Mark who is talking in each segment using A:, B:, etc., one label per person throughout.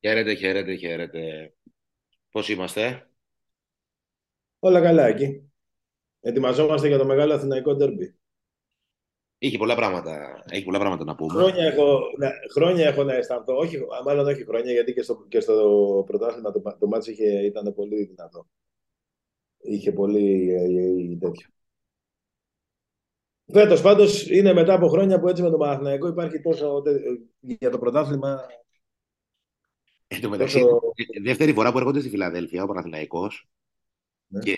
A: Χαίρετε, χαίρετε, χαίρετε. Πώς είμαστε;
B: Όλα καλά εκεί. Ετοιμαζόμαστε για το μεγάλο αθηναϊκό ντέρμπι.
A: Είχε πολλά πράγματα, έχει πολλά πράγματα να πούμε.
B: Χρόνια έχω, να, χρόνια έχω να αισθανθώ, όχι, μάλλον όχι χρόνια, γιατί και στο, και στο πρωτάθλημα το, το μάτς είχε, ήταν πολύ δυνατό. Είχε πολύ ε, ε, τέτοιο. Φέτος πάντως είναι μετά από χρόνια που έτσι με το Παναθηναϊκό υπάρχει τόσο. για το πρωτάθλημα.
A: Εν τω μεταξύ,
B: τόσο...
A: δεύτερη φορά που έρχονται στη Φιλαδέλφια ο Παναθηναϊκός
B: Ναι.
A: και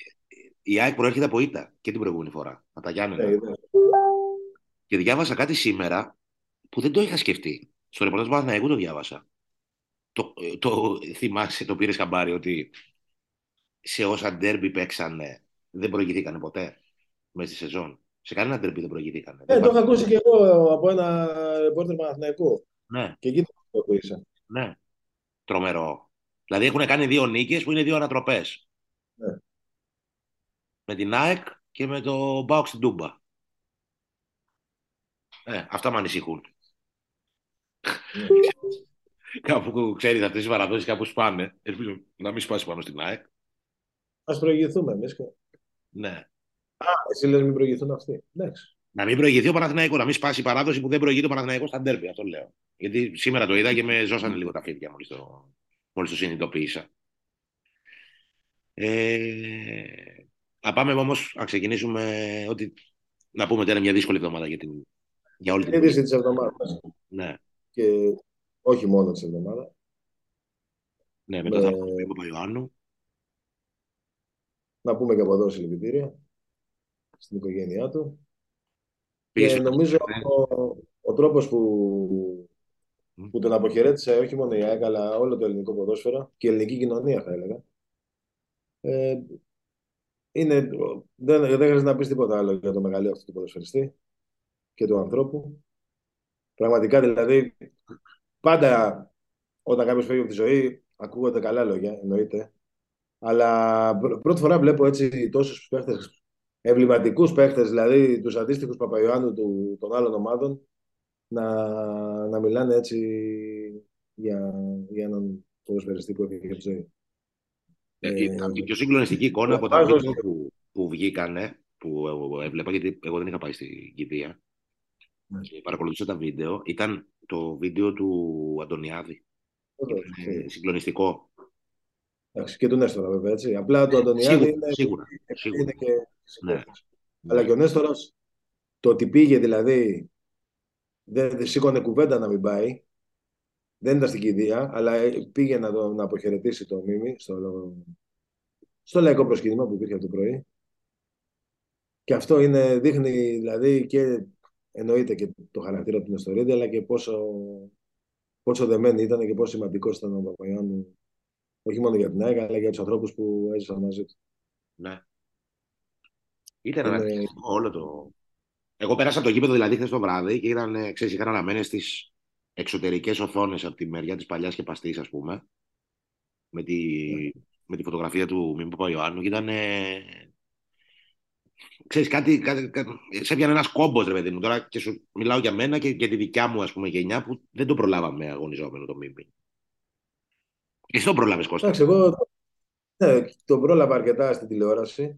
A: η ΑΕΚ προέρχεται από ήττα και την προηγούμενη φορά. Από τα Γιάννενα.
B: Ναι, ναι.
A: Και διάβασα κάτι σήμερα που δεν το είχα σκεφτεί. Στο ρεπορτάζ του Παναθηναϊκού το διάβασα. Το, ε, το θυμάσαι, το πήρες χαμπάρι ότι σε όσα ντέρμπι παίξανε δεν προηγηθήκανε ποτέ μέσα στη σεζόν. Σε κανένα ντέρμπι δεν προηγηθήκανε.
B: Ε,
A: Δεν
B: το είχα
A: υπάρχει-
B: ακούσει και εγώ από ένα ρεπόρτερ Παναθηναϊκού.
A: Ναι,
B: Και εκεί το ακούσα.
A: ναι. Τρομερό. Δηλαδή έχουν κάνει δύο νίκες που είναι δύο ανατροπές.
B: Ναι.
A: Με την ΑΕΚ και με το Μπάουξ στην Τούμπα. Ε, αυτά με ανησυχούν.
B: Ναι.
A: Κάπου ξέρεις αυτές τις παραδόσεις κάπου σπάνε. Ελπίζω να μην σπάσει πάνω στην ΑΕΚ.
B: Ας προηγηθούμε εμείς.
A: Ναι.
B: Εσύ λες μην προηγηθούν αυτοί. Εντάξει.
A: Να μην προηγηθεί ο Παναθηναϊκός, να μην σπάσει η παράδοση που δεν προηγείται ο Παναθηναϊκός στα ντέρμπι. Αυτό λέω. Γιατί σήμερα το είδα και με ζώσανε λίγο τα φίδια μόλις το, μόλις το συνειδητοποίησα. Ε, να πάμε όμως, να ξεκινήσουμε ότι. Να πούμε ότι είναι μια δύσκολη εβδομάδα για, την, για όλη την
B: Είδηση της εβδομάδας.
A: Ναι,
B: Και όχι μόνο της εβδομάδας.
A: ναι, με το
B: Με-
A: θάνατο του Παπαϊωάννου.
B: Να πούμε και από εδώ συλληπιτήρια στην οικογένειά του.
A: Πήγες
B: Και
A: στο-
B: νομίζω
A: Ναι.
B: ο, ο τρόπος που, που τον αποχαιρέτησε όχι μόνο η ΑΕΚ, αλλά όλο το ελληνικό ποδόσφαιρο και η ελληνική κοινωνία, θα έλεγα. Ε, είναι, δεν, δεν χρειάζεται να πεις τίποτα άλλο για το μεγαλείο αυτού του ποδοσφαιριστή και του ανθρώπου. Πραγματικά δηλαδή, πάντα όταν κάποιος φεύγει από τη ζωή, ακούγονται καλά λόγια, εννοείται. Αλλά πρω- πρώτη φορά βλέπω έτσι τόσους παίχτες, εμβληματικούς παίχτες, δηλαδή τους αντίστοιχους Παπαϊωάννου του, των άλλων ομάδων, να, να μιλάνε έτσι για, για έναν ποδοσφαιριστή που έφυγε από της ζωής.
A: Ε,
B: Ε,
A: ήταν η πιο συγκλονιστική εικόνα από τα
B: βάζω
A: βίντεο
B: στο-
A: που, που βγήκανε, που ε, έβλεπα, γιατί εγώ δεν είχα πάει στην κηδεία
B: Ναι.
A: και παρακολουθούσα τα βίντεο, ήταν το βίντεο του Αντωνιάδη. Ήταν συγκλονιστικό.
B: Εντάξει, και του Νέστορα βέβαια, έτσι. Απλά το Αντωνιάδη
A: Σίγουρα,
B: είναι,
A: σίγουρα, σίγουρα.
B: είναι και
A: Ναι.
B: συμπαίκτης. Αλλά και ο Νέστορας, το ότι πήγε δηλαδή, δεν δεν σήκωνε κουβέντα να μην πάει, δεν ήταν στην κηδεία, αλλά ε, πήγε να, το, να αποχαιρετήσει το Μίμη στο, στο λαϊκό προσκύνημα που υπήρχε από το πρωί. Και αυτό είναι, δείχνει δηλαδή και εννοείται και το χαρακτήρα του Νεστορίδη, αλλά και πόσο, πόσο δεμένοι ήταν και πόσο σημαντικός ήταν ο Παπαγιάννου, όχι μόνο για την ΑΕΚ, αλλά για τους ανθρώπους που έζησαν μαζί του.
A: Ναι. Ήταν
B: Είναι-
A: ανατριχτικό όλο το. Εγώ πέρασα από το γήπεδο δηλαδή χθες το βράδυ και ήταν, ε, ξέρεις, είχαν αναμένε στι εξωτερικές οθόνες από τη μεριά της παλιάς και παστής, ας πούμε, με τη, με τη φωτογραφία του Μίμη Παπαϊωάννου και ήταν. ε, Ξέρεις, κάτι, κάτι, κάτι, σε έπιανε ένας κόμπος, ρε παιδί μου, τώρα και σου μιλάω για μένα και για τη δικιά μου, ας πούμε, γενιά που δεν το προλάβαμε αγωνιζόμενο το Μίμη. Εσύ το προλάβες, Κώστα.
B: Εντάξει, εγώ ναι, τον πρόλαβα αρκετά στην τηλεόραση,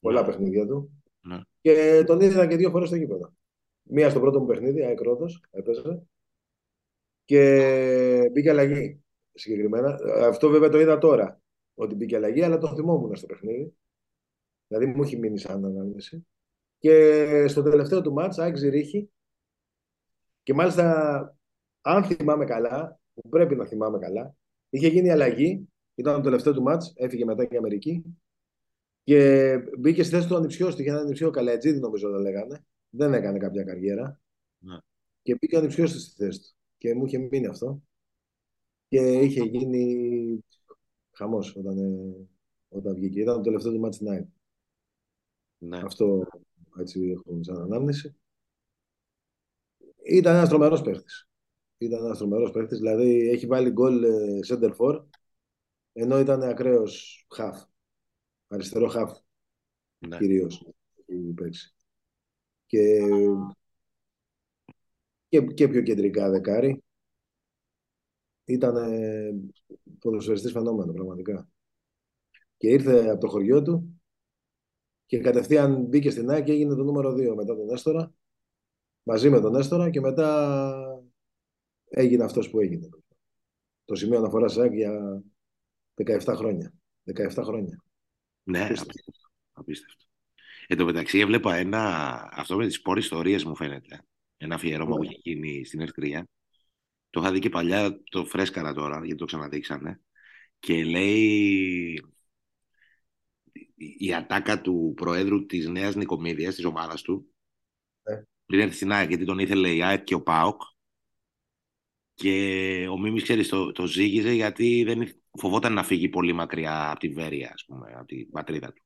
B: πολλά
A: Ναι.
B: παιχνίδια του.
A: Ναι.
B: Και τον είδα και δύο φορές στο γήπεδο. Μία στο πρώτο μου παιχνίδι, ΑΕΚ Ρόδος, έπαιζε. Και μπήκε αλλαγή συγκεκριμένα. Αυτό βέβαια το είδα τώρα, ότι μπήκε αλλαγή, αλλά το θυμόμουν στο παιχνίδι. Δηλαδή μου έχει μείνει σαν ανάμεση. Και στο τελευταίο του μάτς, ΑΕΚ Ζηρίχη. Και μάλιστα, αν θυμάμαι καλά, που πρέπει να θυμάμαι καλά, είχε γίνει αλλαγή. Ήταν το τελευταίο του μάτς, έφυγε μετά και η Αμερική. Και μπήκε στη θέση του ανιψιός του. Είχε ένα ανιψιό Καλατζίδη, νομίζω το λέγανε. Δεν έκανε κάποια καριέρα.
A: Ναι.
B: Και μπήκε ο ανιψιός του στη θέση του. Και μου είχε μείνει αυτό. Και είχε γίνει χαμός όταν, ε, όταν βγήκε. Ήταν το τελευταίο του μάτς στην ΑΕΚ.
A: Ναι.
B: Αυτό έτσι έχω σαν ανάμνηση. Ήταν ένας τρομερός παίχτης. Ήταν ένας τρομερός παίχτης. Δηλαδή έχει βάλει γκολ ε, center for ενώ ήταν ακραίος half. Αριστερό half
A: ναι.
B: κυρίως έχει παίξει. Και, και, και πιο κεντρικά δεκάρι. ήταν ποδοσφαιριστής φαινόμενο πραγματικά. Και ήρθε από το χωριό του και κατευθείαν μπήκε στην ΑΕΚ και έγινε το νούμερο 2 μετά τον Έστορα, μαζί με τον Έστορα και μετά έγινε αυτός που έγινε. Το σημείο αναφοράς ΑΕΚ για 17 χρόνια. 17 χρόνια.
A: Ναι, απίστευτο. απίστευτο. Εν τω μεταξύ έβλεπα ένα, αυτό με τις πόρες ιστορίες μου φαίνεται, ένα αφιερώμα που είχε γίνει στην Ερτρία. Το είχα δει και παλιά, το φρέσκαρα τώρα, γιατί το ξαναδείξανε. Και λέει η ατάκα του Προέδρου της Νέας Νικομίδειας, της ομάδας του, ε. πριν έρθει στην ΑΕΚ, γιατί τον ήθελε η ΑΕΚ και ο ΠΑΟΚ. Και ο Μίμης, ξέρεις, το, το ζήγιζε γιατί δεν φοβόταν να φύγει πολύ μακριά από τη Βέρεια, ας πούμε, από την πατρίδα του.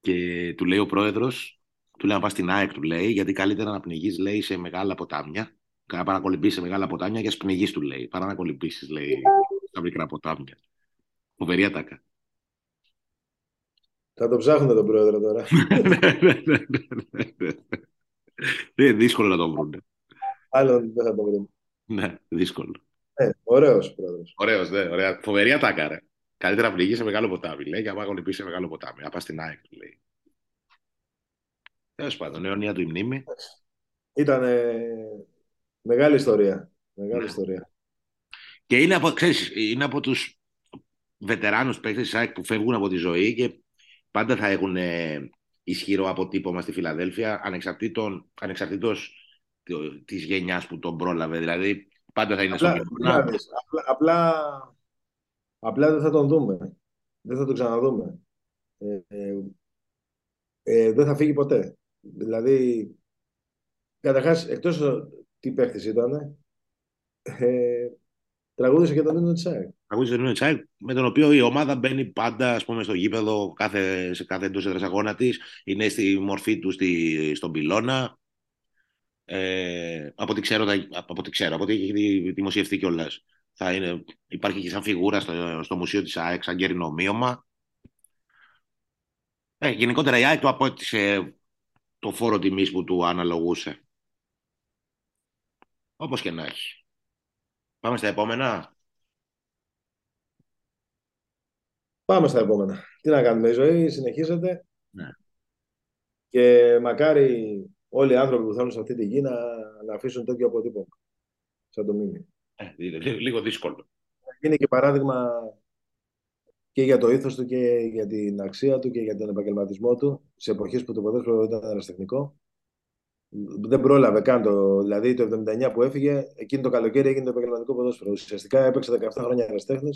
A: Και του λέει ο πρόεδρος, του λέει να πας στην ΑΕΚ, του λέει, γιατί καλύτερα να πνιγείς, λέει, σε μεγάλα ποτάμια. Να παρακολουθήσει σε μεγάλα ποτάμια και ας πνιγείς, του λέει. Παρά να κολυμπήσεις, λέει, στα μικρά ποτάμια. Φοβερή ατάκα.
B: Θα το ψάχνουν τον πρόεδρο τώρα.
A: Είναι δύσκολο να το βρουν.
B: Άλλον δεν θα το βρουν.
A: Ναι, δύσκολο.
B: Ε, Ωραίος πρόεδρος.
A: Ωραίος, ναι, ωραία. Φοβερή ατάκα, ρε. Καλύτερα πνιγεί σε μεγάλο ποτάμι, λέει, και άμα πει σε μεγάλο ποτάμι. Να πας στην ΑΕΚ, λέει. Τέλος πάντων, αιωνία του η μνήμη.
B: Ήταν μεγάλη ιστορία. Μεγάλη ναι. ιστορία.
A: Και είναι από, ξέρεις, είναι από τους βετεράνους παίκτες της ΑΕΚ που φεύγουν από τη ζωή και πάντα θα έχουν ε, ισχυρό αποτύπωμα στη Φιλαδέλφια ανεξαρτήτως της γενιάς που τον πρόλαβε. Δηλαδή πάντα θα είναι
B: απλά, στο απλά, απλά Απλά δεν θα τον δούμε. Δεν θα τον ξαναδούμε. Ε, ε, ε δεν θα φύγει ποτέ. Δηλαδή, καταρχάς, εκτός τι παίχτης ήταν, ε, τραγούδισε και τον Νίνο Τσάικ.
A: Τραγούδισε τον Νίνο Τσάικ, με τον οποίο η ομάδα μπαίνει πάντα ας πούμε, στο γήπεδο κάθε, σε κάθε εντός έδρας αγώνα της. Είναι στη μορφή του στη, στον πυλώνα. Ε, από ό,τι ξέρω, από ό,τι ξέρω, από ό,τι έχει δημοσιευτεί κιόλας θα είναι, υπάρχει και σαν φιγούρα στο, στο Μουσείο της ΑΕΚ, σαν καιρινό Ε, γενικότερα η ΑΕΚ του απότησε το φόρο τιμής που του αναλογούσε. Όπως και να έχει. Πάμε στα επόμενα.
B: Πάμε στα επόμενα. Τι να κάνουμε, η ζωή συνεχίζεται. Ναι. Και μακάρι όλοι οι άνθρωποι που θέλουν σε αυτή τη γη να, να αφήσουν τέτοιο αποτύπωμα. Σαν το μήνυμα.
A: Ε, λίγο δύσκολο.
B: Είναι και παράδειγμα και για το ήθος του και για την αξία του και για τον επαγγελματισμό του σε εποχές που το ποδόσφαιρο ήταν αεραστεχνικό. Δεν πρόλαβε καν το. Δηλαδή το 79 που έφυγε, εκείνο το καλοκαίρι έγινε το επαγγελματικό ποδόσφαιρο. Ουσιαστικά έπαιξε 17 χρόνια αεραστέχνη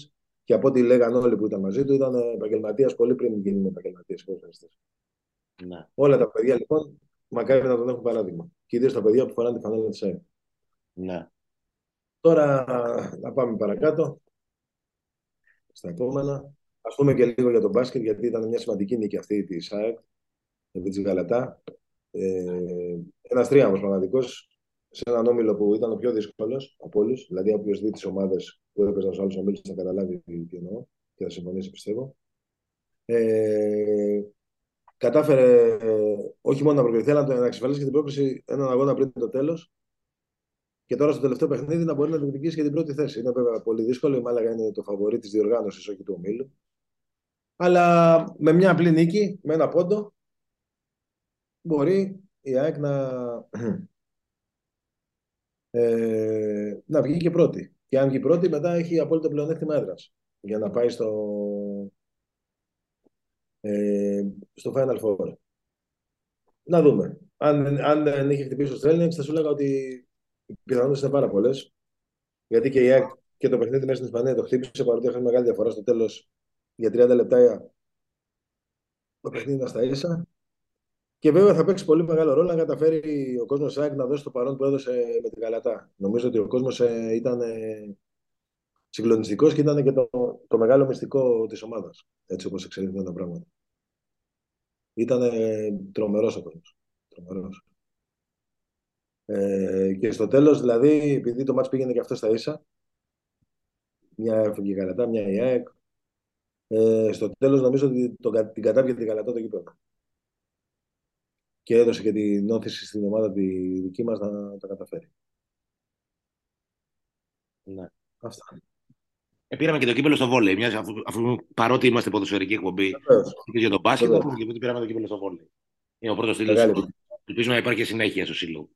B: και από ό,τι λέγανε όλοι που ήταν μαζί του ήταν επαγγελματίας πολύ πριν γίνει επαγγελματία Ναι. Όλα τα παιδιά λοιπόν μακάρι να τον έχουν παράδειγμα. Και ιδίως τα παιδιά που φοράνε τη φανέλα της ΑΕΠ.
A: Ναι.
B: Τώρα να πάμε παρακάτω στα επόμενα. Ας πούμε και λίγο για τον μπάσκετ, γιατί ήταν μια σημαντική νίκη αυτή της ΑΕΚ, επί της Γαλατά. Ε, ένας τρίαμος πραγματικός, σε έναν όμιλο που ήταν ο πιο δύσκολος από όλους. Δηλαδή, όποιος δει τις ομάδες που έπαιζαν στους άλλους ομίλους θα καταλάβει τι εννοώ και θα συμφωνήσει, πιστεύω. Ε, κατάφερε ε, όχι μόνο να προκριθεί, αλλά να εξασφαλίσει και την πρόκληση έναν αγώνα πριν το τέλος και τώρα στο τελευταίο παιχνίδι να μπορεί να διεκδικήσει και την πρώτη θέση. Είναι βέβαια πολύ δύσκολο. Η Μάλαγα είναι το φαβορή της διοργάνωσης, όχι του ομίλου. Αλλά με μια απλή νίκη, με ένα πόντο, μπορεί η ΑΕΚ να, ε, να βγει και πρώτη. Και αν βγει πρώτη, μετά έχει απόλυτο πλεονέκτημα έδρας για να πάει στο, ε, στο Final Four. Να δούμε. Αν, αν δεν είχε χτυπήσει ο Στρέλνιξ, θα σου λέγα ότι οι πιθανότητες είναι πάρα πολλές. Γιατί και η ΑΕΚ και το παιχνίδι μέσα στην Ισπανία το χτύπησε παρότι είχαν μεγάλη διαφορά στο τέλος για 30 λεπτά. Το παιχνίδι ήταν στα ίσα. Και βέβαια θα παίξει πολύ μεγάλο ρόλο να καταφέρει ο κόσμος ΑΕΚ να δώσει το παρόν που έδωσε με την Καλατά. Νομίζω ότι ο κόσμος ε, ήταν ε, συγκλονιστικός και ήταν και το, το μεγάλο μυστικό της ομάδας. Έτσι όπως εξελίχθηκαν τα πράγματα. Ήταν τρομερός ο κόσμο. Τρομερός. Ε, και στο τέλος, δηλαδή, επειδή το μάτς πήγαινε και αυτός στα ίσα, μια έφυγε η Καλατά, μια η ΑΕΚ, ε, στο τέλος νομίζω ότι το, την κατάβγε την Καλατά το γήπεδο. Και έδωσε και την όθηση στην ομάδα τη δική μας να τα καταφέρει.
A: Ναι.
B: Αυτά.
A: Ε, πήραμε και το κύπελο στο βόλεϊ. Μιας, αφού, αφού, παρότι είμαστε ποδοσφαιρική εκπομπή
B: Βεβαίως.
A: για το μπάσκετ,
B: Βεβαίως.
A: πούμε, γιατί πήραμε το κύπελο στο βόλεϊ. Είναι ο πρώτος τίτλος.
B: Μεγάλη επιτυχία.
A: Ελπίζουμε να υπάρχει και συνέχεια στο σύλλογο.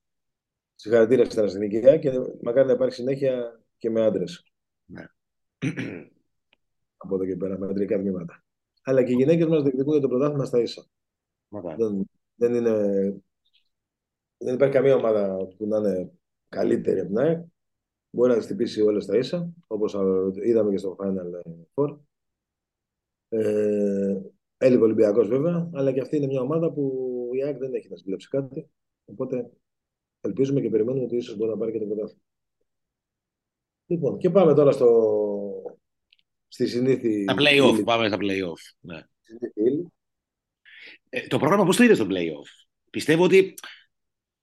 B: Συγχαρητήρια στην αστυνομία και μακάρι να υπάρχει συνέχεια και με άντρες
A: Ναι.
B: από εδώ και πέρα, με αντρικά τμήματα. Αλλά και οι γυναίκες μας διεκδικούν για το πρωτάθλημα στα ίσα.
A: Μακάρι.
B: Δεν, δεν, είναι, δεν υπάρχει καμία ομάδα που να είναι καλύτερη από την ΑΕΚ. Μπορεί να τις χτυπήσει όλες στα ίσα, όπως είδαμε και στο Final Four. Ε, έλειπε ο Ολυμπιακός βέβαια, αλλά και αυτή είναι μια ομάδα που η ΑΕΚ δεν έχει να συμπλέψει κάτι. Οπότε ελπίζουμε και περιμένουμε ότι ίσως μπορεί να πάρει και το πρωτάθλημα. Λοιπόν, και πάμε τώρα στο, στη συνήθη.
A: Τα play-off.
B: ύλη-
A: Πάμε στα play-off. Ναι.
B: συνήθη ύλη.
A: Ε, το πρόγραμμα πώς το είδες στο play-off; Πιστεύω ότι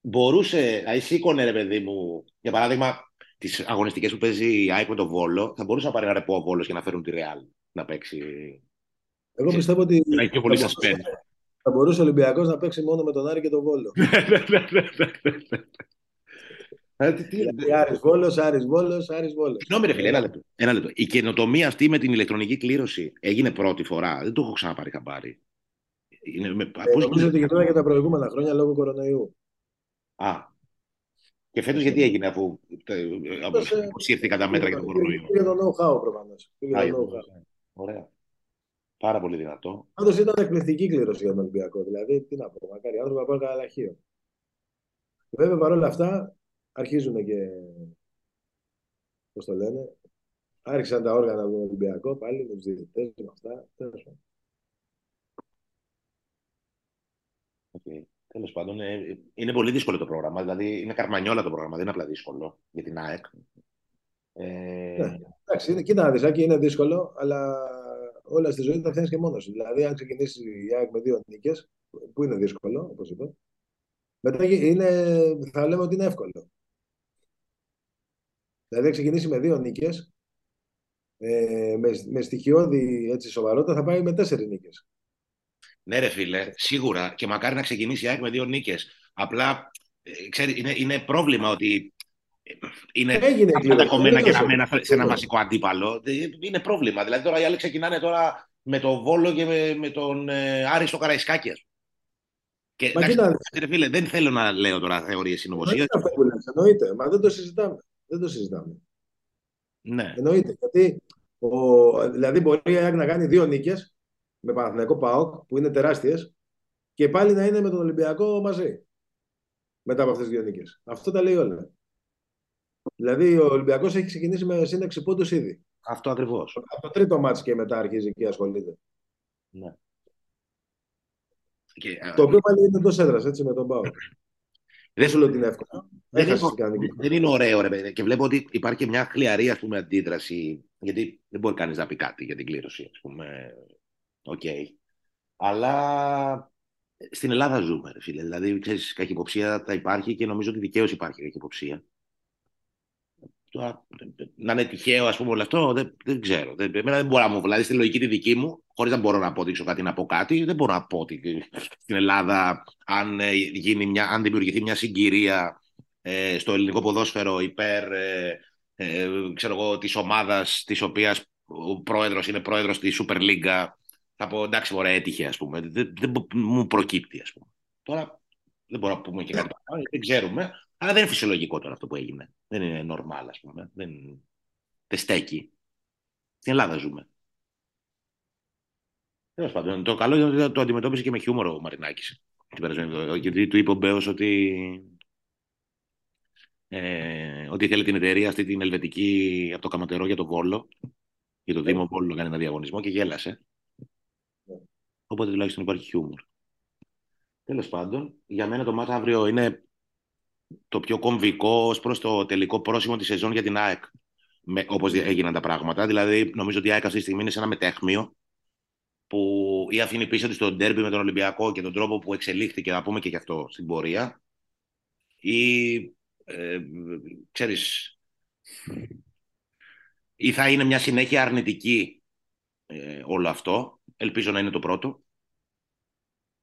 A: μπορούσε, δηλαδή σήκωνε ρε παιδί μου, για παράδειγμα, τις αγωνιστικές που παίζει η ΑΕΚ με τον Βόλο, θα μπορούσε να πάρει ένα ρεπό ο Βόλος και να φέρουν τη Real να παίξει.
B: Εγώ πιστεύω ότι
A: Να έχει πιο πολύ
B: θα
A: suspense.
B: μπορούσε- θα μπορούσε ο Ολυμπιακός να παίξει μόνο με τον Άρη και τον Βόλο.
A: Ε, τι- τι-
B: Δηλαδή, Άρης Βόλος, Άρης Βόλος, Άρης Βόλος.
A: Συγγνώμη, ρε φίλε, ένα λεπτό. Ένα λεπτό. Η καινοτομία αυτή με την ηλεκτρονική κλήρωση έγινε πρώτη φορά. Δεν το έχω ξαναπάρει χαμπάρι. Είναι με...
B: Ε,
A: πώς-
B: νομίζω ότι γινόταν και τα προηγούμενα χρόνια λόγω κορονοϊού.
A: Α. Και φέτος γιατί έγινε αφού ε,
B: Φέτος, ε,
A: αποσύρθηκαν τα μέτρα για τον κορονοϊό;
B: Για το know-how προφανώς. Πήγε
A: Α,
B: το
A: για τον
B: know-how.
A: κορονοϊό. Ωραία. Πάρα πολύ δυνατό.
B: Πάντως ήταν εκπληκτική κλήρωση για τον Ολυμπιακό. Δηλαδή, τι να πω, μακάρι οι άνθρωποι να πάρουν κανένα λαχείο. Βέβαια, παρόλα αυτά, αρχίζουν και. Πώς το λένε, άρχισαν τα όργανα του Ολυμπιακού πάλι με τους διαιτητές με αυτά. Τέλος πάντων.
A: Okay. Τέλος πάντων, ε, είναι πολύ δύσκολο το πρόγραμμα. Δηλαδή, είναι καρμανιόλα το πρόγραμμα, δεν είναι απλά δύσκολο για την ΑΕΚ. Ε,
B: Ναι. Εντάξει, είναι, κοίτα να δεις, Άκη, είναι δύσκολο, αλλά όλα στη ζωή τα φτιάχνει και μόνος σου. Δηλαδή, αν ξεκινήσεις η ΑΕΚ με δύο νίκες, που είναι δύσκολο, όπως είπα, μετά είναι, θα λέμε ότι είναι εύκολο. Δηλαδή, αν ξεκινήσει με δύο νίκες, ε, με, με στοιχειώδη έτσι, σοβαρότητα, θα πάει με τέσσερι νίκες.
A: Ναι, ρε φίλε, σίγουρα και μακάρι να ξεκινήσει η ΑΕΚ με δύο νίκες. Απλά, ε, ξέρει, είναι, είναι πρόβλημα ότι ε, είναι
B: Έγινε η
A: αυτά τα
B: κλήρωση,
A: κομμένα
B: δεν
A: και
B: έδωσε.
A: ραμμένα σε ένα βασικό αντίπαλο. Ε, Είναι πρόβλημα. Δηλαδή τώρα οι άλλοι ξεκινάνε τώρα με τον Βόλο και με, με τον ε, Άρη στο Καραϊσκάκη. ας πούμε. Και
B: Μα
A: εντάξει,
B: κοίτα,
A: ρε φίλε, δεν θέλω να λέω τώρα θεωρίες συνωμοσίας.
B: εννοείται αυτό που λες, εννοείται, μα δεν το συζητάμε. Δεν το συζητάμε.
A: Ναι.
B: Εννοείται. Γιατί ο, δηλαδή μπορεί η ΑΕΚ να κάνει δύο νίκες με Παναθηναϊκό ΠΑΟΚ που είναι τεράστιες και πάλι να είναι με τον Ολυμπιακό μαζί. Μετά από αυτές τις δύο νίκες. Αυτό τα λέει όλα. Δηλαδή ο Ολυμπιακός έχει ξεκινήσει με σύνταξη πόντους ήδη.
A: Αυτό ακριβώς.
B: Από το τρίτο μάτς και μετά αρχίζει και ασχολείται.
A: Ναι. Και, ε,
B: Το οποίο πάλι είναι εντός έδρας, έτσι με τον ΠΑΟΚ.
A: δεν,
B: Δεν σου λέω ότι είναι εύκολο.
A: δεν,
B: Έχασες
A: είναι,
B: την κανονική.
A: δεν είναι ωραίο, ρε παιδί. Και βλέπω ότι υπάρχει και μια χλιαρή ας πούμε, αντίδραση. Γιατί δεν μπορεί κανείς να πει κάτι για την κλήρωση, ας πούμε. Οκ. Αλλά στην Ελλάδα ζούμε, ρε φίλε. Δηλαδή, ξέρεις, καχυποψία θα υπάρχει και νομίζω ότι δικαίως υπάρχει καχυποψία. Τώρα, να είναι τυχαίο, ας πούμε, όλο αυτό, δεν, δεν ξέρω. Δεν, εμένα δεν μπορώ να μου. Δηλαδή, στη λογική τη δική μου, χωρίς να μπορώ να αποδείξω κάτι να πω κάτι, δεν μπορώ να πω ότι στην Ελλάδα, αν, ε, γίνει μια, αν δημιουργηθεί μια συγκυρία ε, στο ελληνικό ποδόσφαιρο υπέρ ε, ε, ξέρω εγώ, της ομάδας της οποίας ο πρόεδρος είναι πρόεδρος της Super League θα πω εντάξει ωραία έτυχε ας πούμε. Δεν, δεν μου προκύπτει ας πούμε. Τώρα δεν μπορώ να πούμε και κάτι παραπάνω δεν ξέρουμε αλλά δεν είναι φυσιολογικό τώρα αυτό που έγινε. Δεν είναι normal ας πούμε. Δεν, δεν στέκει. Στην Ελλάδα ζούμε. Τέλος πάντων, το καλό είναι ότι το αντιμετώπισε και με χιούμορ ο Μαρινάκης. Την περασμένη εβδομάδα, γιατί του είπε ο Μπέος ότι ε, ότι θέλει την εταιρεία αυτή την ελβετική από το Καματερό για το Βόλο. Για το Δήμο Βόλο να κάνει ένα διαγωνισμό και γέλασε. Οπότε τουλάχιστον υπάρχει χιούμορ. Τέλος πάντων, για μένα το μάτι αύριο είναι το πιο κομβικό ως προς το τελικό πρόσημο της σεζόν για την ΑΕΚ. Όπως έγιναν τα πράγματα. Δηλαδή, νομίζω ότι η ΑΕΚ αυτή τη στιγμή είναι σε ένα μετέχμιο που ή αφήνει πίσω τη τον ντέρμπι με τον Ολυμπιακό και τον τρόπο που εξελίχθηκε, να πούμε και γι' αυτό στην πορεία, ή ε, ξέρεις, ή θα είναι μια συνέχεια αρνητική ε, όλο αυτό. Ελπίζω να είναι το πρώτο.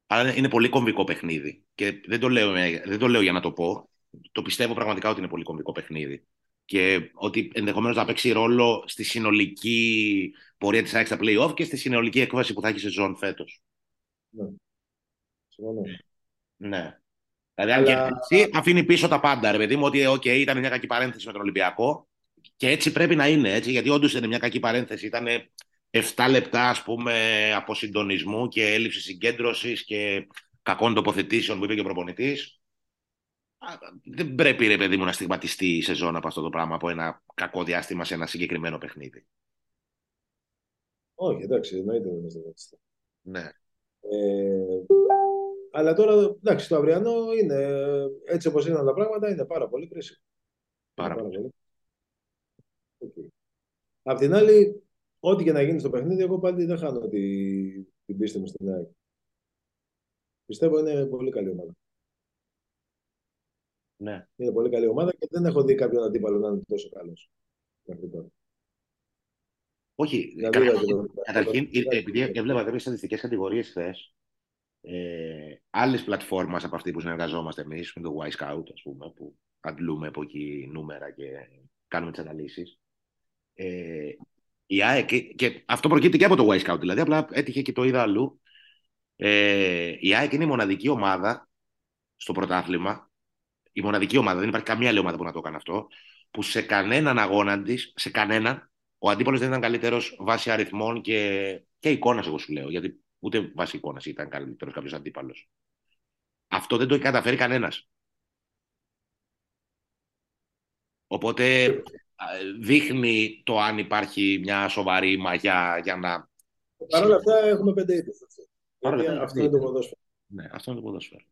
A: Αλλά είναι πολύ κομβικό παιχνίδι. Και δεν το, λέω, δεν το λέω για να το πω. Το πιστεύω πραγματικά ότι είναι πολύ κομβικό παιχνίδι. και ότι ενδεχομένως να παίξει ρόλο στη συνολική πορεία της ΑΕΚ στα playoff και στη συνολική έκβαση που θα έχει σε ζώνη φέτος.
B: Ναι.
A: Ναι. Δηλαδή, αν Αλλά... κερδίσει, αφήνει πίσω τα πάντα. Ρε παιδί μου, ότι okay, ήταν μια κακή παρένθεση με τον Ολυμπιακό και έτσι πρέπει να είναι. Έτσι, γιατί όντως είναι μια κακή παρένθεση. Ήταν 7 λεπτά ας πούμε, από και έλλειψη συγκέντρωσης και κακών τοποθετήσεων που είπε και ο προπονητής. Δεν πρέπει, ρε παιδί μου, να στιγματιστεί η σεζόν από αυτό το πράγμα από ένα κακό διάστημα σε ένα συγκεκριμένο παιχνίδι.
B: Όχι, εντάξει, εννοείται δεν στιγματιστεί.
A: Ναι.
B: Ε, αλλά τώρα, εντάξει, το αυριανό είναι έτσι όπως είναι τα πράγματα, είναι πάρα πολύ κρίσιμο.
A: Πάρα, πάρα πολύ.
B: Okay. Απ' την άλλη, ό,τι και να γίνει στο παιχνίδι, εγώ πάλι δεν χάνω τη, την πίστη μου στην ΑΕΚ. Πιστεύω είναι πολύ καλή ομάδα.
A: Ναι.
B: Είναι πολύ καλή ομάδα και δεν έχω δει κάποιον αντίπαλο να είναι τόσο καλός.
A: Όχι, καταρχήν, καταρχήν επειδή έβλεπα κάποιες στατιστικές κατηγορίες χθες, ε, άλλη πλατφόρμα από αυτή που συνεργαζόμαστε εμείς, με το Y Scout, ας πούμε, που αντλούμε από εκεί νούμερα και κάνουμε τις αναλύσεις. Ε, η ΑΕΚ, και αυτό προκύπτει και από το Y Scout, δηλαδή απλά έτυχε και το είδα αλλού. Ε, η ΑΕΚ είναι η μοναδική ομάδα στο πρωτάθλημα, η μοναδική ομάδα, δεν υπάρχει καμία άλλη ομάδα που να το κάνει αυτό, που σε κανέναν αγώνα της, σε κανέναν, ο αντίπαλος δεν ήταν καλύτερος βάσει αριθμών και, και εικόνας, εγώ σου λέω. Γιατί ούτε βάσει εικόνας ήταν καλύτερος κάποιος αντίπαλος. Αυτό δεν το έχει καταφέρει κανένας. Οπότε δείχνει το αν υπάρχει μια σοβαρή μαγιά για να.
B: Παρ' όλα αυτά έχουμε πέντε ήττε. Αυτό είναι το ποδόσφαιρο.
A: Ναι, αυτό είναι το ποδόσφαιρο.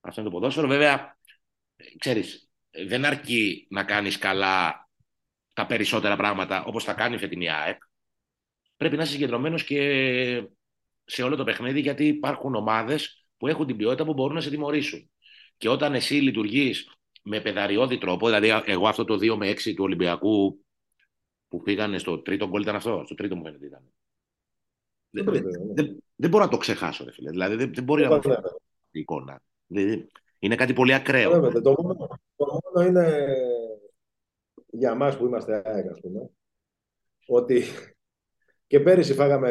A: Αυτό είναι το ποδόσφαιρο. Βέβαια, ξέρεις, δεν αρκεί να κάνεις καλά τα περισσότερα πράγματα όπως θα κάνει η φετινή ΑΕΚ. Πρέπει να είσαι συγκεντρωμένος και σε όλο το παιχνίδι γιατί υπάρχουν ομάδες που έχουν την ποιότητα που μπορούν να σε τιμωρήσουν. Και όταν εσύ λειτουργείς με πεδαριώδη τρόπο, δηλαδή εγώ αυτό το 2 με 6 του Ολυμπιακού που πήγανε στο τρίτο γκολ ήταν αυτό, στο τρίτο μου φαίνεται ήταν. Δεν, δεν, δεν, δεν, μπορώ να το ξεχάσω, ρε φίλε. Δηλαδή δεν, δεν μπορεί να μου η εικόνα. Είναι κάτι πολύ ακραίο.
B: Βέβαια, το, μόνο, το μόνο είναι για μας που είμαστε ΑΕΚ, ας πούμε, ότι και πέρυσι φάγαμε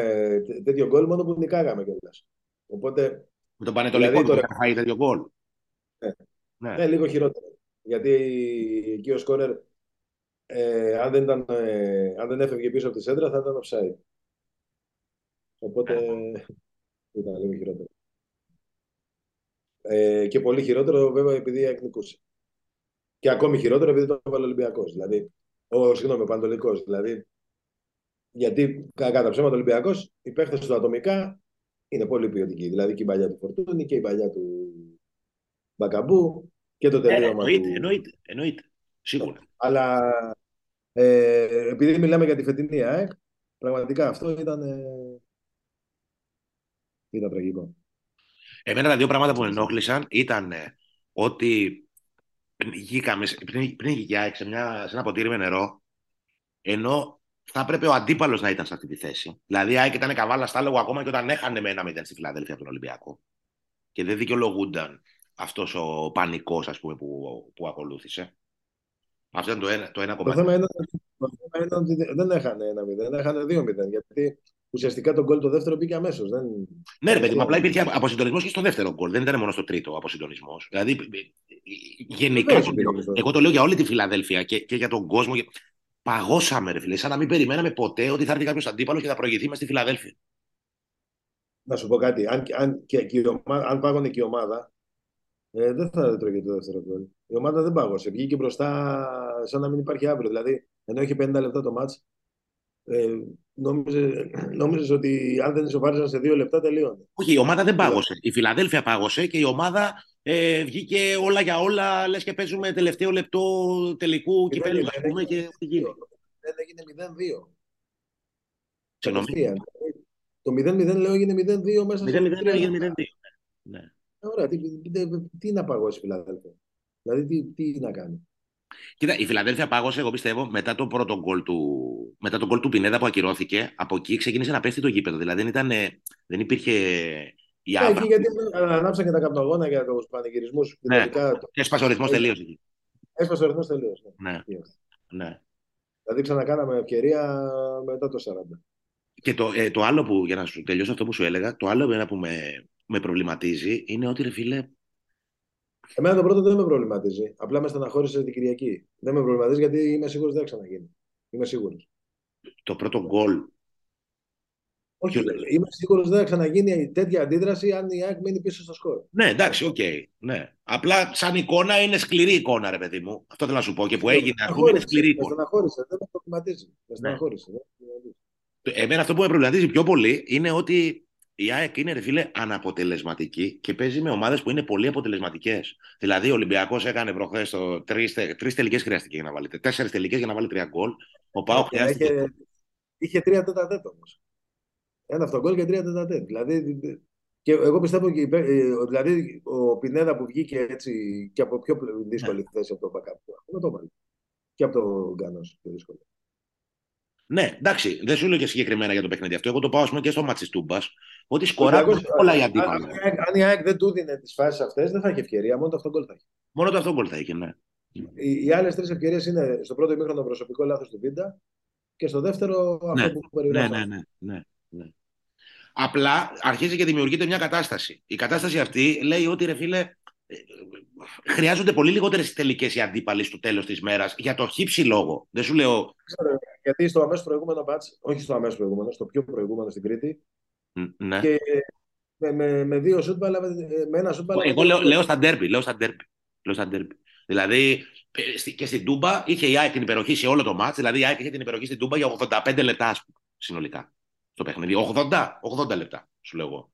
B: τέτοιο γκολ μόνο που νικάγαμε κιόλας. Οπότε.
A: Με τον Πανετολικό δηλαδή, τώρα... φάει τέτοιο γκολ.
B: Ναι. Ναι. ναι. λίγο χειρότερο. Γιατί εκεί ο Σκόρερ, ε, αν, δεν ήταν, ε, αν δεν έφευγε πίσω από τη σέντρα, θα ήταν offside. Οπότε ναι. ήταν λίγο χειρότερο. Ε, και πολύ χειρότερο βέβαια επειδή εκνικούσε. Και ακόμη χειρότερο επειδή το έβαλε Ολυμπιακός. Δηλαδή, ο, συγγνώμη, ο Πανατολικό. Δηλαδή, γιατί κατά ψέματα ο Ολυμπιακός, οι παίχτες του ατομικά είναι πολύ ποιοτικοί. Δηλαδή και η παλιά του Φορτούνη και η παλιά του Μπακαμπού και το τελείωμα.
A: Ε, εννοείται, του... εννοείται, εννοείται. Σίγουρα.
B: Αλλά ε, επειδή μιλάμε για τη φετινή ΑΕΚ, πραγματικά αυτό ήταν, ε, ήταν τραγικό.
A: Εμένα τα δύο πράγματα που ενόχλησαν ήταν ότι πριν, πριν, πριν η ΑΕΚ σε, μια, σε ένα ποτήρι με νερό, ενώ θα έπρεπε ο αντίπαλος να ήταν σε αυτή τη θέση. Δηλαδή, η ΑΕΚ ήταν καβάλα στα λόγω ακόμα και όταν έχανε με ένα μηδέν στη Φιλαδέλφια από τον Ολυμπιακό. Και δεν δικαιολογούνταν αυτός ο πανικός, ας πούμε, που, που ακολούθησε. Αυτό ήταν το ένα, το ένα κομμάτι.
B: Το θέμα είναι, ότι δεν έχανε ένα μηδέν, έχανε δύο μηδέν. Γιατί ουσιαστικά τον γκολ το δεύτερο μπήκε αμέσως. Δεν...
A: Ναι, ρε παιδί μου, απλά υπήρχε αποσυντονισμός και στο δεύτερο γκολ. Δεν ήταν μόνο στο τρίτο αποσυντονισμός. Δηλαδή, γενικά. Εγώ το λέω για όλη τη Φιλαδέλφια και, και για τον κόσμο παγώσαμε, ρε φίλε. Σαν να μην περιμέναμε ποτέ ότι θα έρθει κάποιος αντίπαλος και θα προηγηθεί μες στη Φιλαδέλφια.
B: Να σου πω κάτι. Αν, αν, και, και ομάδα, αν πάγωνε και η ομάδα, ε, δεν θα τρώγε το δεύτερο γκολ. Η ομάδα δεν πάγωσε. Βγήκε μπροστά σαν να μην υπάρχει αύριο. Δηλαδή, ενώ έχει 50 λεπτά το μάτς, ε, νόμιζε, νόμιζες ότι αν δεν ισοφάριζαν σε δύο λεπτά τελείωνε.
A: Όχι, η ομάδα δεν πάγωσε. Η Φιλαδέλφια πάγωσε και η ομάδα ε, βγήκε όλα για όλα, λες και παίζουμε τελευταίο λεπτό τελικού κυπέλου, ας πούμε, και
B: Δεν έγινε 0-2. Συγγνώμη. Το 0-0 λέω έγινε 0-2 μέσα 0-0
A: 0-0 έγινε 0-2. Ναι.
B: Ωραία, τι, τι, τι, να παγώσει η Φιλαδέλφια; Δηλαδή τι, τι να κάνει;
A: Κοίτα, η Φιλαδέλφια πάγωσε, εγώ πιστεύω, μετά το πρώτο γκολ του, μετά τον γκολ του Πινέδα που ακυρώθηκε, από εκεί ξεκίνησε να πέφτει το γήπεδο. Δηλαδή δεν, ήταν, δεν υπήρχε η
B: ναι, εκεί γιατί ανάψαν και τα καπνογόνα για τους πανηγυρισμούς.
A: Ναι. Και έσπασε ο ρυθμός τελείως εκεί.
B: Έσπασε ο ρυθμός τελείως.
A: Ναι. ναι. ναι.
B: Δηλαδή ξανακάναμε ευκαιρία μετά το 40.
A: Και το, ε, το άλλο που, για να σου τελειώσω αυτό που σου έλεγα, το άλλο που με, με προβληματίζει είναι ότι ρε φίλε.
B: Εμένα το πρώτο δεν με προβληματίζει. Απλά με στεναχώρησε την Κυριακή. Δεν με προβληματίζει γιατί είμαι σίγουρος δεν θα ξαναγίνει. Είμαι σίγουρος.
A: Το πρώτο γκολ.
B: Όχι, είμαι σίγουρος δεν θα ξαναγίνει τέτοια αντίδραση αν η ΑΕΚ μείνει πίσω στο σκορ.
A: Ναι, εντάξει, OK. Okay, ναι. Απλά σαν εικόνα είναι σκληρή εικόνα, ρε παιδί μου. Αυτό θέλω να σου πω. Και που έγινε, ας πούμε, είναι σκληρή εικόνα.
B: Με στεναχώρησε, δεν με προβληματίζει. Με ναι. στεναχώρησε. Ναι.
A: Εμένα αυτό που με προβληματίζει πιο πολύ είναι ότι η ΑΕΚ είναι ρε φίλε αναποτελεσματική και παίζει με ομάδες που είναι πολύ αποτελεσματικές. Δηλαδή, ο Ολυμπιακός έκανε προχθές τρεις τελικές χρειαστηκε για να βάλει. Τέσσερις τελικές για να βάλει τρία γκολ. Ο Πάο χρειάστηκε.
B: Είχε, είχε τρία τέτα τέτα όμως. Ένα αυτό γκολ και τρία τέτα τέτα. Δηλαδή, και εγώ πιστεύω ότι ε, δηλαδή, ο Πινέδα που βγήκε έτσι και από πιο δύσκολη ναι. θέση από τον Μπακάπ. Δεν το βάλει. Και από τον Γκάνος πιο δύσκολο.
A: Ναι, εντάξει, δεν σου λέω και συγκεκριμένα για το παιχνίδι αυτό. Εγώ το πάω πούμε, και στο μάτι της Τούμπας. Ότι σκοράρει όλα οι αντίπαλοι.
B: Αν η ΑΕΚ δεν του δίνει τις φάσεις αυτές, δεν θα έχει ευκαιρία. Μόνο το αυτόν γκολ θα έχει.
A: Μόνο το αυτόν γκολ θα έχει, ναι.
B: Οι, οι άλλες τρεις ευκαιρίες είναι στο πρώτο ημίχρονο προσωπικό λάθος του Βίντα και στο δεύτερο
A: ναι.
B: αυτό που
A: περιγράφει. Ναι, ναι, ναι, ναι, ναι. Απλά αρχίζει και δημιουργείται μια κατάσταση. Η κατάσταση αυτή λέει ότι ρε φίλε, ε, χρειάζονται πολύ λιγότερες τελικές οι αντίπαλοι στο τέλος της μέρας για το χύψη λόγο. Δεν σου λέω.
B: Ξέρω, γιατί στο αμέσως προηγούμενο μάτς, όχι στο αμέσως προηγούμενο, στο πιο προηγούμενο στην Κρήτη.
A: Ναι.
B: Και με, με, με δύο σουτ με, με ένα σουτ
A: Εγώ λέω, λέω στα ντέρμπι. Λέω στα ντέρμπι. Λέω στα ντέρμπι. Δηλαδή ε, και στην Τούμπα είχε η ΑΕΚ την υπεροχή σε όλο το μάτς. Δηλαδή η ΑΕΚ είχε την υπεροχή στην Τούμπα για 85 λεπτά συνολικά στο παιχνίδι. 80, 80 λεπτά σου λέω εγώ.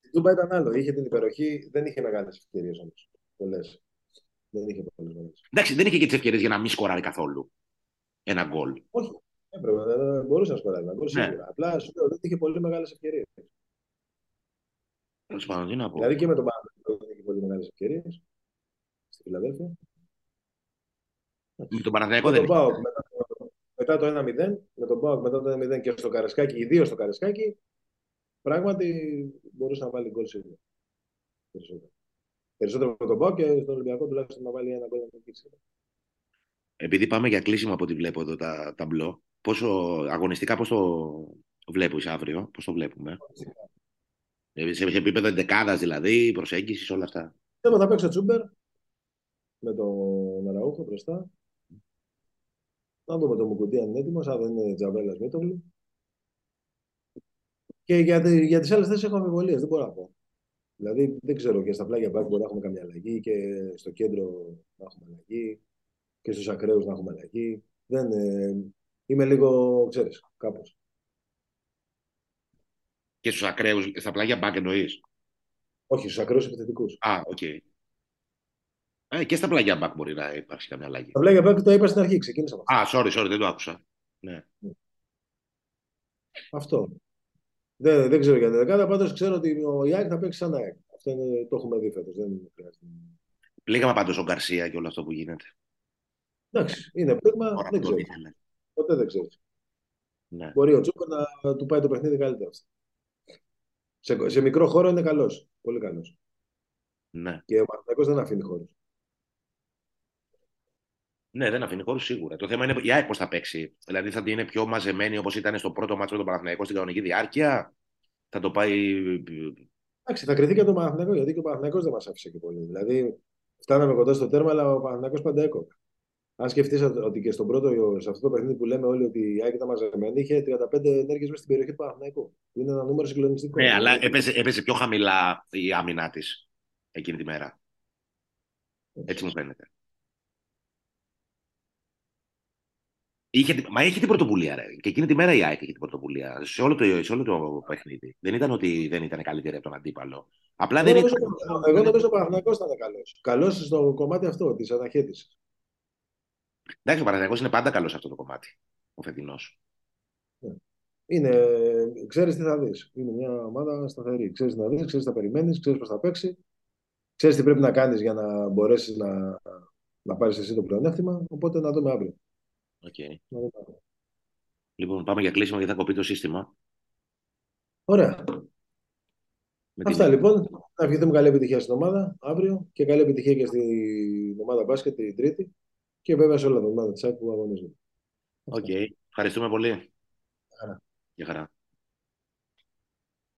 B: Η Τούμπα ήταν άλλο. Είχε την υπεροχή, δεν είχε μεγάλες ευκαιρίες όμως. Πολλές. Δεν είχε πολλές μεγάλες.
A: Εντάξει, δεν είχε και τις ευκαιρίες για να μην σκοράρει καθόλου ένα γκολ.
B: Όχι. Έπρεπε, δεν μπορούσε να σκοράρει ένα γκολ ναι. Απλά σου λέω ότι είχε πολύ μεγάλες ευκαιρίες.
A: Τέλος πάντων, τι να πω.
B: Δηλαδή και με τον Παναγιώτο είχε πολύ μεγάλες ευκαιρίες στη Φιλαδέλφια.
A: Με τον Παναγιώτο δεν είχε.
B: Μετά, μετά το 1-0, με τον Πάοκ μετά το 1-0 και στο Καρεσκάκι, ιδίω στο Καρεσκάκι, πράγματι μπορούσε να βάλει γκολ σίγουρα. Περισσότερο. Περισσότερο με τον Πάοκ και στον Ολυμπιακό τουλάχιστον να βάλει ένα γκολ να
A: επειδή πάμε για κλείσιμο από ό,τι βλέπω εδώ τα ταμπλό, πόσο αγωνιστικά πώς το βλέπεις αύριο, πώς το βλέπουμε; Ε, σε επίπεδο εντεκάδας δηλαδή, προσέγγισης, όλα αυτά.
B: Εγώ θα παίξω τσούμπερ με τον Αραούχο μπροστά. Να δούμε το Μουκουντή αν είναι έτοιμος, αν δεν είναι Τζαβέλας Μίτογλου. Και για, για τις άλλες θέσεις έχω αμφιβολίες, δεν μπορώ να πω. Δηλαδή δεν ξέρω και στα πλάγια μπακ μπορεί να έχουμε καμιά αλλαγή και στο κέντρο να έχουμε αλλαγή και στους ακραίους να έχουμε αλλαγή. Δεν, ε, είμαι λίγο, ξέρεις, κάπως.
A: Και στους ακραίους, στα πλάγια μπακ εννοείς;
B: Όχι, στους ακραίους επιθετικούς.
A: Α, OK. Okay. Ε, και στα πλάγια μπακ μπορεί να υπάρξει καμιά αλλαγή.
B: Στα πλάγια μπακ το είπα στην αρχή, ξεκίνησα.
A: Α, sorry, sorry, δεν το άκουσα. Ναι.
B: Αυτό. Δεν, δεν ξέρω για την ενδεκάδα, πάντως ξέρω ότι η ΑΕΚ θα παίξει σαν ΑΕΚ. Αυτό είναι, το έχουμε δει φέτος. Δεν χρειάζεται.
A: Πλήγμα πάντως ο Γκαρσία και όλο αυτό που γίνεται.
B: Εντάξει, είναι πλήγμα, δεν ξέρω. Ποτέ δεν ξέρεις. Ναι. Μπορεί ο Τσούκο να του πάει το παιχνίδι καλύτερα. Σε, σε μικρό χώρο είναι καλός. Πολύ καλός.
A: Ναι.
B: Και ο Παναγιώτο δεν αφήνει χώρο.
A: Ναι, δεν αφήνει χώρο σίγουρα. Το θέμα είναι η ΑΕΚ πώς θα παίξει. Δηλαδή θα είναι πιο μαζεμένη όπως ήταν στο πρώτο μάτσο με τον Παναθηναϊκό στην κανονική διάρκεια. Θα το πάει.
B: Εντάξει, θα κρυθεί και το Παναθηναϊκό γιατί και ο Παναθηναϊκός δεν μας άφησε και πολύ. Δηλαδή φτάναμε κοντά στο τέρμα, αλλά ο Παναθηναϊκός πάντα έκοπε. Αν σκεφτείς ότι και στον πρώτο, σε αυτό το παιχνίδι που λέμε όλοι ότι η Άκη ήταν μαζεμένη, είχε 35 ενέργειες μέσα στην περιοχή του Παναθηναϊκού. Είναι ένα νούμερο συγκλονιστικό.
A: Ναι, αλλά έπαιζε, έπαιζε πιο χαμηλά η άμυνά της εκείνη τη μέρα. Έτσι μου φαίνεται. Είχε, μα είχε την πρωτοβουλία, ρε. Και εκείνη τη μέρα η ΑΕΚ είχε την πρωτοβουλία. Σε όλο το, σε όλο το παιχνίδι. Δεν ήταν ότι δεν ήταν καλύτερη από τον αντίπαλο. Απλά δεν
B: ήταν. Εγώ νομίζω ότι ο Παναγιώ ήταν καλός. Καλός στο κομμάτι αυτό της αναχέτησης.
A: Εντάξει, ο Παναθηναϊκός είναι πάντα καλός σε αυτό το κομμάτι. Ο φετινός.
B: Ναι. Είναι, ξέρεις τι θα δεις. Είναι μια ομάδα σταθερή. Ξέρεις τι θα δεις, ξέρεις τι θα περιμένεις, ξέρεις πώς θα παίξει. Ξέρεις τι πρέπει να κάνεις για να μπορέσεις να, να πάρεις εσύ το πλεονέκτημα. Οπότε να δούμε αύριο.
A: Okay. Λοιπόν, πάμε για κλείσιμο γιατί θα κοπεί το σύστημα.
B: Ωραία. Με Αυτά την... λοιπόν. Να ευχηθούμε καλή επιτυχία στην ομάδα αύριο και καλή επιτυχία και στην ομάδα μπάσκετ την Τρίτη. Και βέβαια σε όλα τα ομάδα της ΑΕΚ που αγωνίζονται.
A: Οκ. Ευχαριστούμε πολύ.
B: Χαρά.
A: Γεια χαρά.